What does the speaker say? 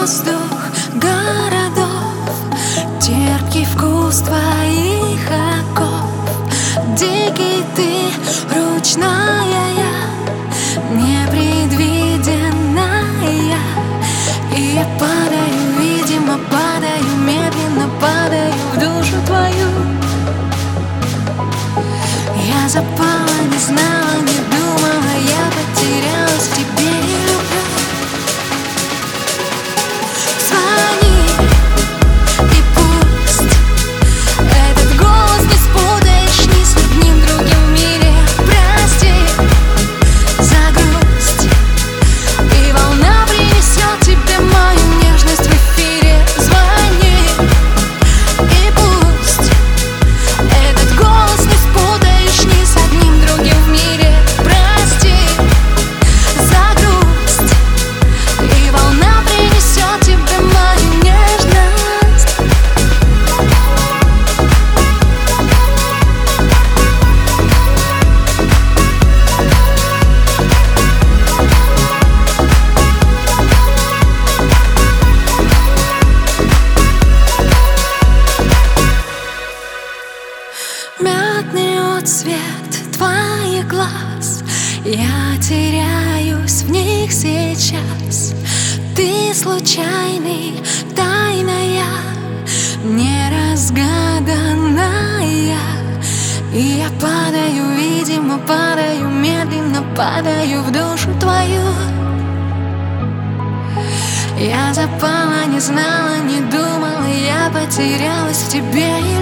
воздух городов Терпкий вкус твоих оков. Дикий ты, ручная я Непредвиденная. И я падаю, видимо, падаю Медленно падаю в душу твою. Я запала, Мятный отцвет твоих глаз. Я теряюсь в них сейчас. Ты случайный, тайная Неразгаданная. И я падаю, видимо, падаю Медленно падаю в душу твою. Я запала, не знала, не думала Я потерялась в тебе. и